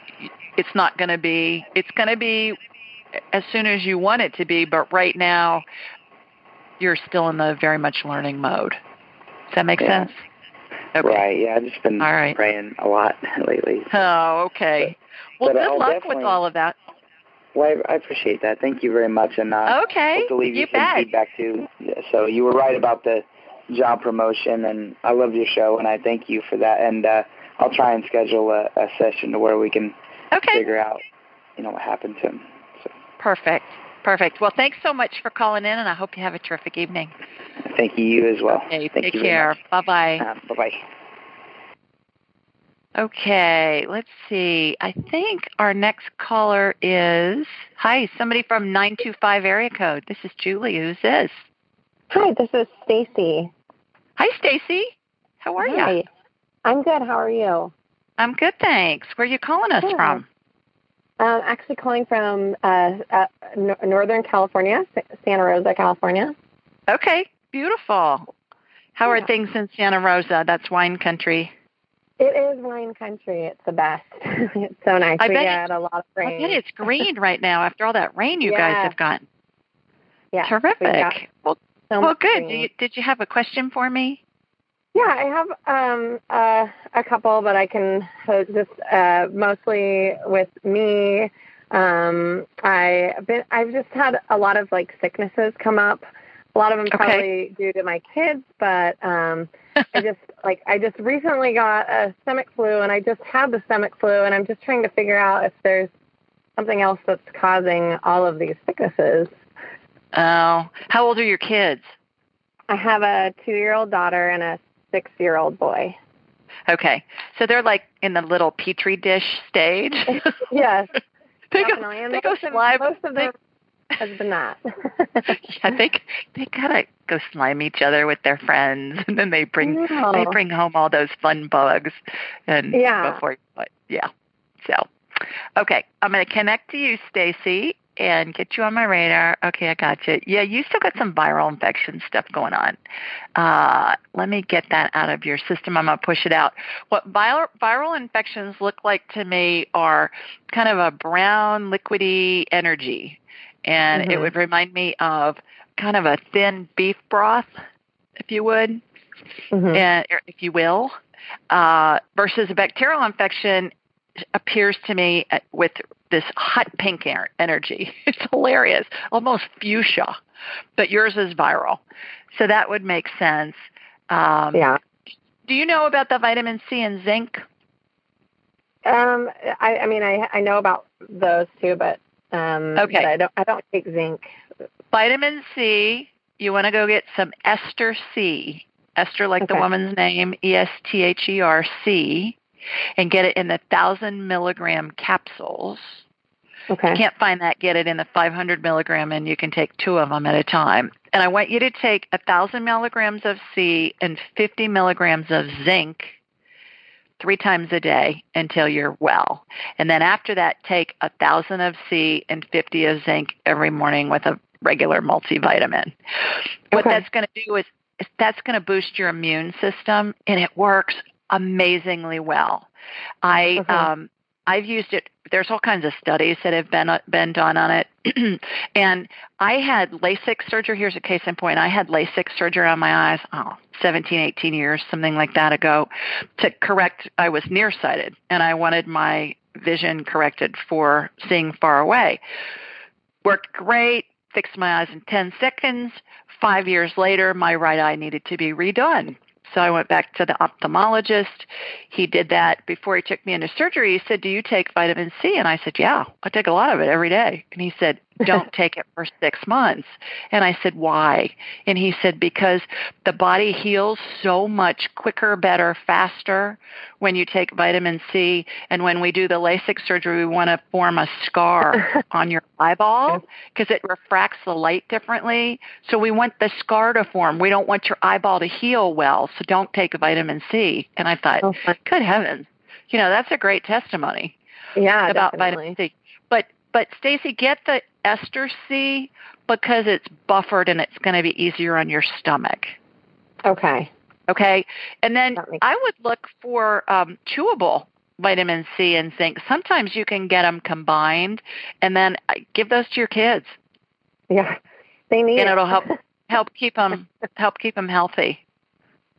it's not going to be. It's going to be as soon as you want it to be, but right now you're still in the very much learning mode. Does that make Yeah. sense? Okay. Right. Yeah, I've just been All right. praying a lot lately. Oh, okay. Well, but good I'll luck with all of that. Well, I, I appreciate that. Thank you very much, and uh, Okay, to leave you, you some bet. feedback too. So you were right about the job promotion, and I love your show, and I thank you for that. And uh, I'll try and schedule a, a session to where we can Okay. figure out, you know, what happened to him. So Perfect. Perfect. Well, thanks so much for calling in, and I hope you have a terrific evening. thank you, you as well. Okay, thank take you care. Bye bye. Uh, bye bye. Okay, let's see. I think our next caller is hi, somebody from nine two five area code. This is Julie. Who's this? Hi, this is Stacy. Hi, Stacy. How are Hi. you? I'm good. How are you? I'm good, thanks. Where are you calling us Good. from? Um, actually calling from uh, uh, Northern California, Santa Rosa, California. Okay, beautiful. How are things in Santa Rosa? That's wine country. It is wine country. It's the best. it's so nice. I we bet get a lot of I bet it's green right now after all that rain you guys have gotten. yeah, Terrific. Well, so well, good. rain. Do you, did you have a question for me? Yeah, I have um, uh, a couple, but I can just uh, mostly with me. Um, I been I've just had a lot of like sicknesses come up. A lot of them Okay. probably due to my kids, but um, I just like I just recently got a stomach flu, and I just had the stomach flu, and I'm just trying to figure out if there's something else that's causing all of these sicknesses. Oh, how old are your kids? I have a two-year-old daughter and a six-year-old boy. Okay, so they're like in the little petri dish stage. yes. they go, Definitely. And they go most of, most of them has been that. yeah, they they gotta go slime each other with their friends, and then they bring No. they bring home all those fun bugs, and Yeah. before but yeah. So, okay, I'm gonna connect to you, Stacy, and get you on my radar. Okay, I got you. Yeah, you still got some viral infection stuff going on. Uh, let me get that out of your system. I'm gonna push it out. What viral viral infections look like to me are kind of a brown liquidy energy, and it Mhm. would remind me of kind of a thin beef broth, if you would Mhm. and if you will, uh, versus a bacterial infection appears to me uh, with this hot pink er- energy. It's hilarious, almost fuchsia, but yours is viral, so that would make sense. Um, yeah. Do you know about the vitamin C and zinc? Um, I, I mean, I I know about those two, but um, Okay. I don't I don't take zinc. Vitamin C. You want to go get some Ester C. Ester, like the woman's name, E S T H E R C, and get it in the thousand milligram capsules. Okay. You can't find that, get it in the 500 milligram, and you can take two of them at a time. And I want you to take a 1,000 milligrams of C and 50 milligrams of zinc three times a day until you're well. And then after that, take a 1,000 of C and 50 of zinc every morning with a regular multivitamin. What Okay. that's going to do is is that's going to boost your immune system, and it works amazingly well. I Okay. um, I've used it. There's all kinds of studies that have been uh, been done on it, and I had LASIK surgery. Here's a case in point. I had LASIK surgery on my eyes. Oh, 17, 18 years, something like that ago, to correct. I was nearsighted, and I wanted my vision corrected for seeing far away. Worked great. Fixed my eyes in 10 seconds. Five years later, my right eye needed to be redone. So I went back to the ophthalmologist. He did that before he took me into surgery. He said, Do you take vitamin C? And I said, Yeah, I take a lot of it every day. And he said, Don't take it for six months. And I said, Why? And he said, Because the body heals so much quicker, better, faster when you take vitamin C. And when we do the LASIK surgery, we want to form a scar on your eyeball because it refracts the light differently. So we want the scar to form. We don't want your eyeball to heal well. So don't take vitamin C. And I thought, Oh, good heavens, you know, that's a great testimony yeah, about definitely. vitamin C. But but Stacy, get the ester C because it's buffered and it's going to be easier on your stomach. Okay. Okay, and then I would look for um, chewable vitamin C and zinc. Sometimes you can get them combined, and then uh, give those to your kids, Yeah. They need and it. it'll help help keep them help keep them healthy.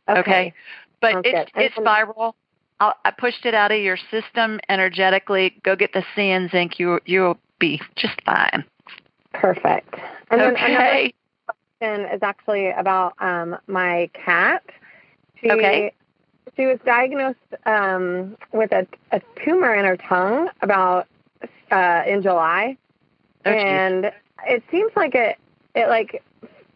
okay. okay. But Sounds it's good. it's viral. I'll, I pushed it out of your system energetically. Go get the C and zinc. You you'll be just fine. Perfect. And then another okay. question is actually about um, my cat. She, Okay. She was diagnosed um, with a, a tumor in her tongue about uh, in July, Oh, and it seems like it it like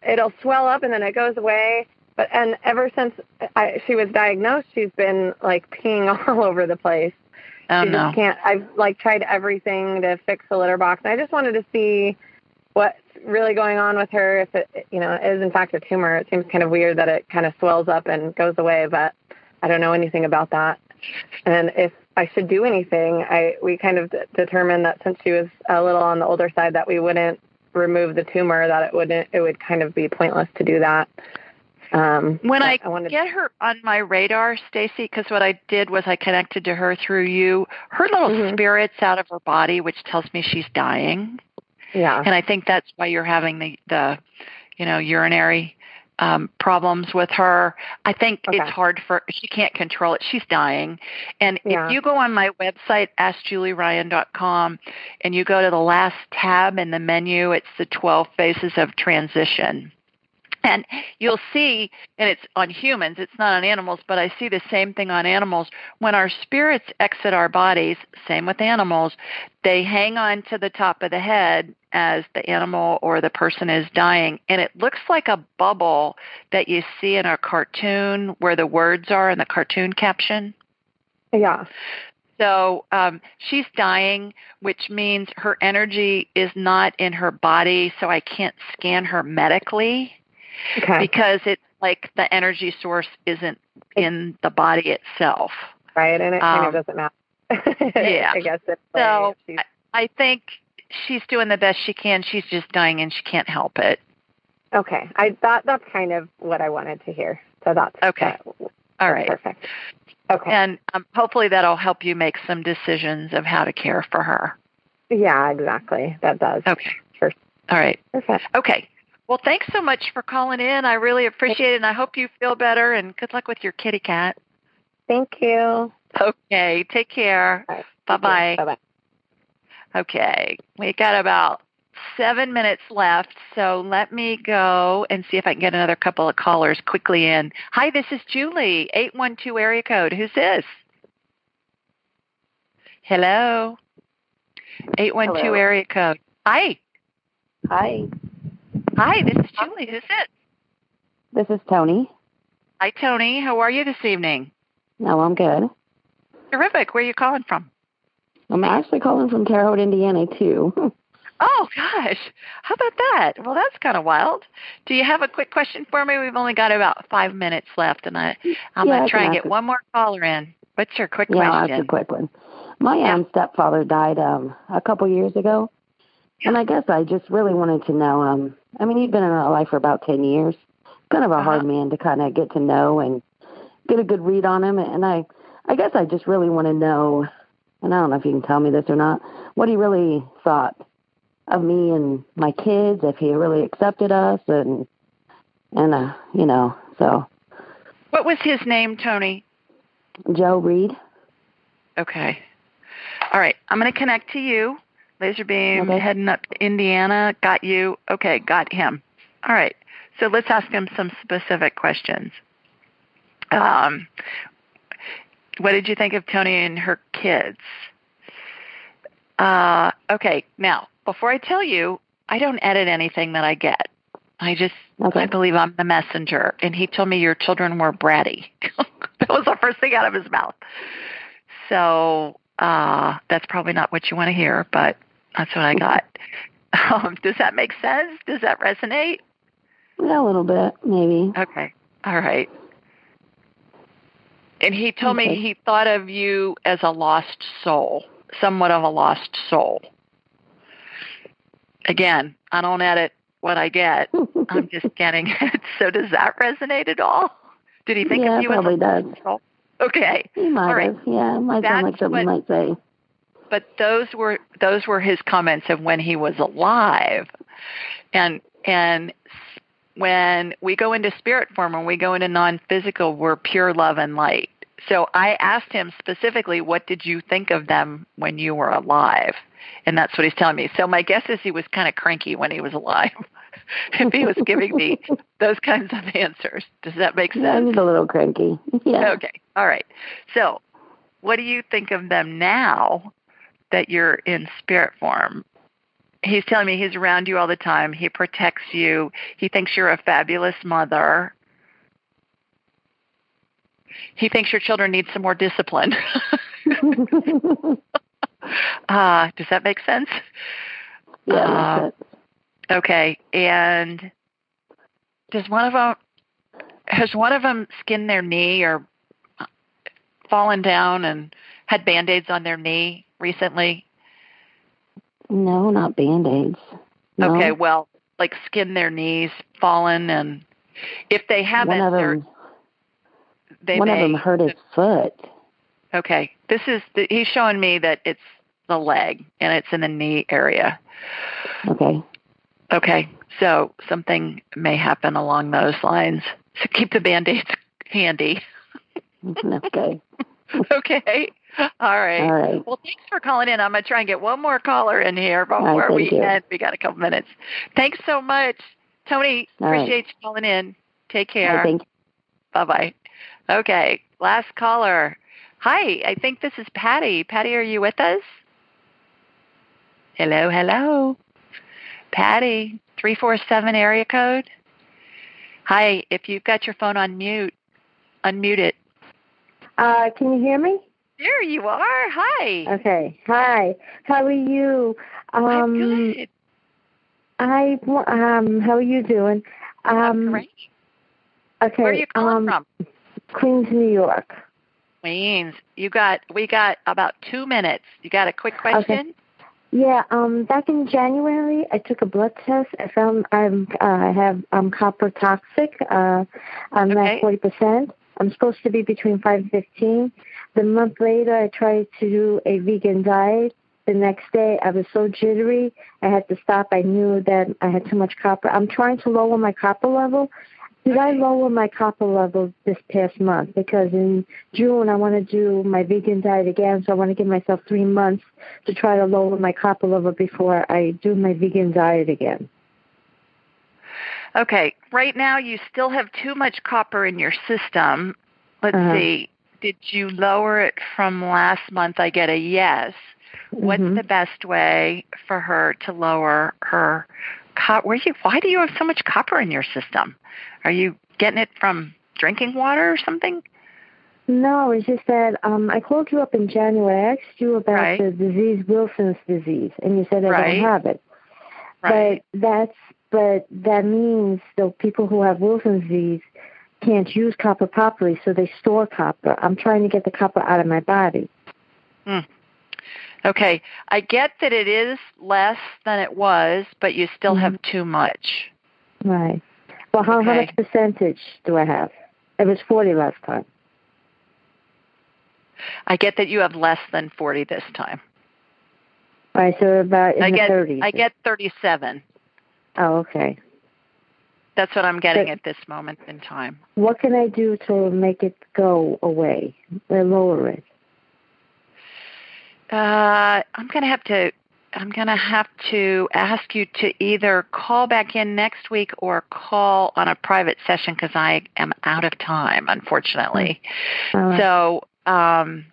it'll swell up and then it goes away. But and ever since I, she was diagnosed, she's been like peeing all over the place. Oh she no. just can't. I've like tried everything to fix the litter box. And I just wanted to see what's really going on with her. If it, you know, is in fact a tumor. It seems kind of weird that it kind of swells up and goes away, but I don't know anything about that. And if I should do anything, I we kind of d- determined that since she was a little on the older side, that we wouldn't remove the tumor. That it wouldn't. It would kind of be pointless to do that. Um, When I, I wanted get her on my radar, Stacy, because what I did was I connected to her through you. Her little Mhm. spirit's out of her body, which tells me she's dying. yeah. and I think that's why you're having the the you know urinary um, problems with her. I think Okay. it's hard for she can't control it. She's dying, and Yeah. if you go on my website askjulieryan.com and you go to the last tab in the menu, it's the 12 phases of transition. And you'll see, and it's on humans, it's not on animals, but I see the same thing on animals. When our spirits exit our bodies, same with animals, they hang on to the top of the head as the animal or the person is dying. And it looks like a bubble that you see in a cartoon where the words are in the cartoon caption. Yeah. So um, she's dying, which means her energy is not in her body, so I can't scan her medically Okay. because it's like the energy source isn't in the body itself. right. And it kind um, of doesn't matter. yeah. I guess it's So I, I think she's doing the best she can. She's just dying and she can't help it. okay. I thought that's kind of what I wanted to hear. So that's Okay. that- All that's right. Perfect. Okay. And um, hopefully that'll help you make some decisions of how to care for her. yeah. Exactly. That does. Okay. Sure. All right. Perfect. Okay. Well, thanks so much for calling in. I really appreciate it, and I hope you feel better. And good luck with your kitty cat. Thank you. Okay. Take care. Right. Bye bye. Bye bye. Okay. We got about seven minutes left, so let me go and see if I can get another couple of callers quickly in. Hi, this is Julie, 812 area code. Who's this? Hello? 812 Hello. area code. Hi. Hi, Hi, this is Julie. Who's it? this is Tony. Hi, Tony. How are you this evening? No, I'm good. Terrific. Where are you calling from? I'm actually calling from Terre Haute, Indiana, too. Oh, gosh. How about that? Well, that's kind of wild. Do you have a quick question for me? We've only got about five minutes left, and I, I'm Yeah, going to try and get it. one more caller in. What's your quick yeah, I'll ask question? a quick one. My Yeah. um, stepfather died um, a couple years ago, and I guess I just really wanted to know. Um, I mean, he'd been in our life for about 10 years. Kind of a Uh-huh. hard man to kind of get to know and get a good read on him. And I, I guess I just really want to know, and I don't know if you can tell me this or not, what he really thought of me and my kids, if he really accepted us, and and uh, you know, so What was his name, Tony? Joe Reed. Okay. All right. I'm going to connect to you. Laser beam Okay. heading up to Indiana. Got you. Okay, got him. All right. So let's ask him some specific questions. Um, what did you think of Tony and her kids? Uh, okay. Now, before I tell you, I don't edit anything that I get. I just Okay. I believe I'm the messenger. And he told me your children were bratty. that was the first thing out of his mouth. So uh, that's probably not what you want to hear, but that's what I got. Um, does that make sense? Does that resonate? A little bit, maybe. Okay. All right. And he told me he thought of you as a lost soul, somewhat of a lost soul. Again, I don't edit what I get. I'm just getting it. So does that resonate at all? Did he think Yeah, of you as a probably does. lost soul? Okay. He might All right. have. Yeah, it might That's sound like something he what- might say. But those were those were his comments of when he was alive and and when we go into spirit form when we go into non-physical we're pure love and light so i asked him specifically what did you think of them when you were alive and that's what he's telling me so my guess is he was kind of cranky when he was alive if he was giving me those kinds of answers does that make sense he's a little cranky. Yeah. Okay. All right. So, what do you think of them now that you're in spirit form? He's telling me he's around you all the time. He protects you. He thinks you're a fabulous mother. he thinks your children need some more discipline. uh, does that make sense? Yeah, Uh. Okay, and does one of them has one of them skinned their knee or fallen down and had band-aids on their knee recently? No, not band aids. No. Okay, well, like skinned their knees, fallen, and if they haven't, one of them, they one may. of them hurt his foot. Okay, this is the, he's showing me that it's the leg and it's in the knee area. Okay. Okay, so something may happen along those lines. So keep the band-aids handy. okay. okay. All right. All right. Well, thanks for calling in. I'm going to try and get one more caller in here before right, we you. end. We got a couple minutes. Thanks so much. Tony, All right. appreciate you calling in. Take care. think Bye bye. Okay, last caller. Hi, I think this is Patty. Patty, are you with us? Hello, hello. Patty, 347 area code. Hi, if you've got your phone on mute, unmute it. Uh, can you hear me? There you are. Hi. Okay. Hi. How are you? Um, I'm good. I um. How are you doing? Um. Great. Okay. Where are you calling um, from? Queens, New York. Queens. You got we got about two minutes. You got a quick question? Okay. Yeah. Um. Back in January, I took a blood test. I found I'm uh, I have I'm copper toxic. Uh, I'm Okay. at forty percent. I'm supposed to be between five and fifteen. The month later, I tried to do a vegan diet. The next day, I was so jittery, I had to stop. I knew that I had too much copper. I'm trying to lower my copper level. Did I lower my copper level this past month? Because in June, I want to do my vegan diet again, so I want to give myself three months to try to lower my copper level before I do my vegan diet again. Okay. Right now you still have too much copper in your system. Let's Uh-huh. see. Did you lower it from last month? I get a yes. What's Mhm. the best way for her to lower her copper? Where you? Why do you have so much copper in your system? Are you getting it from drinking water or something? No, it's just that um, I called you up in January. I asked you about Right. the disease Wilson's disease, and you said I Right. don't have it. Right. But that's but that means the people who have Wilson's disease can't use copper properly, so they store copper. I'm trying to get the copper out of my body. Okay. I get that it is less than it was, but you still Mm-hmm. have too much. Right. Well, how, how much percentage do I have? It was 40 last time. I get that you have less than 40 this time. Right, so about in I the get 30s. I get 37. Oh, okay. That's what I'm getting But- at this moment in time. What can I do to make it go away or lower it? Uh, I'm going to have to. I'm going to have to ask you to either call back in next week or call on a private session because I am out of time, unfortunately. All right. So, um,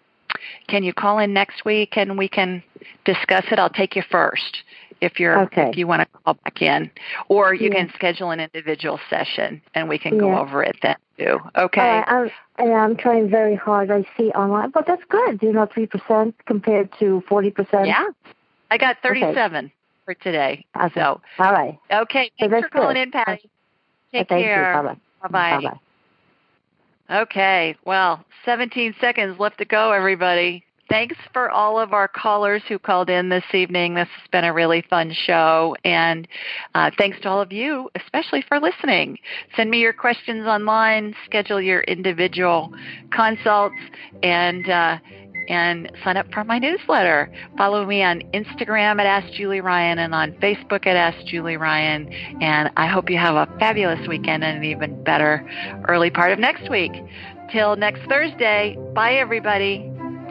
can you call in next week and we can discuss it? I'll take you first if you're Okay. if you want to call back in, or you Yeah. can schedule an individual session and we can go over it then too. Okay. Right, I'm, and I'm trying very hard. I see online, but that's good. You know, 3% compared to 40%. Yeah. I got Okay. 37 for today. Okay. So, All right. okay. Thanks that's for calling good. in, Patty. Take Thank care. Bye-bye. Bye-bye. Okay. Well, 17 seconds left to go, everybody. Thanks for all of our callers who called in this evening. This has been a really fun show. And uh, thanks to all of you, especially for listening. Send me your questions online, schedule your individual consults, and uh, and sign up for my newsletter. Follow me on Instagram at Ask Julie Ryan and on Facebook at Ask Julie Ryan. And I hope you have a fabulous weekend and an even better early part of next week. Till next Thursday, bye everybody.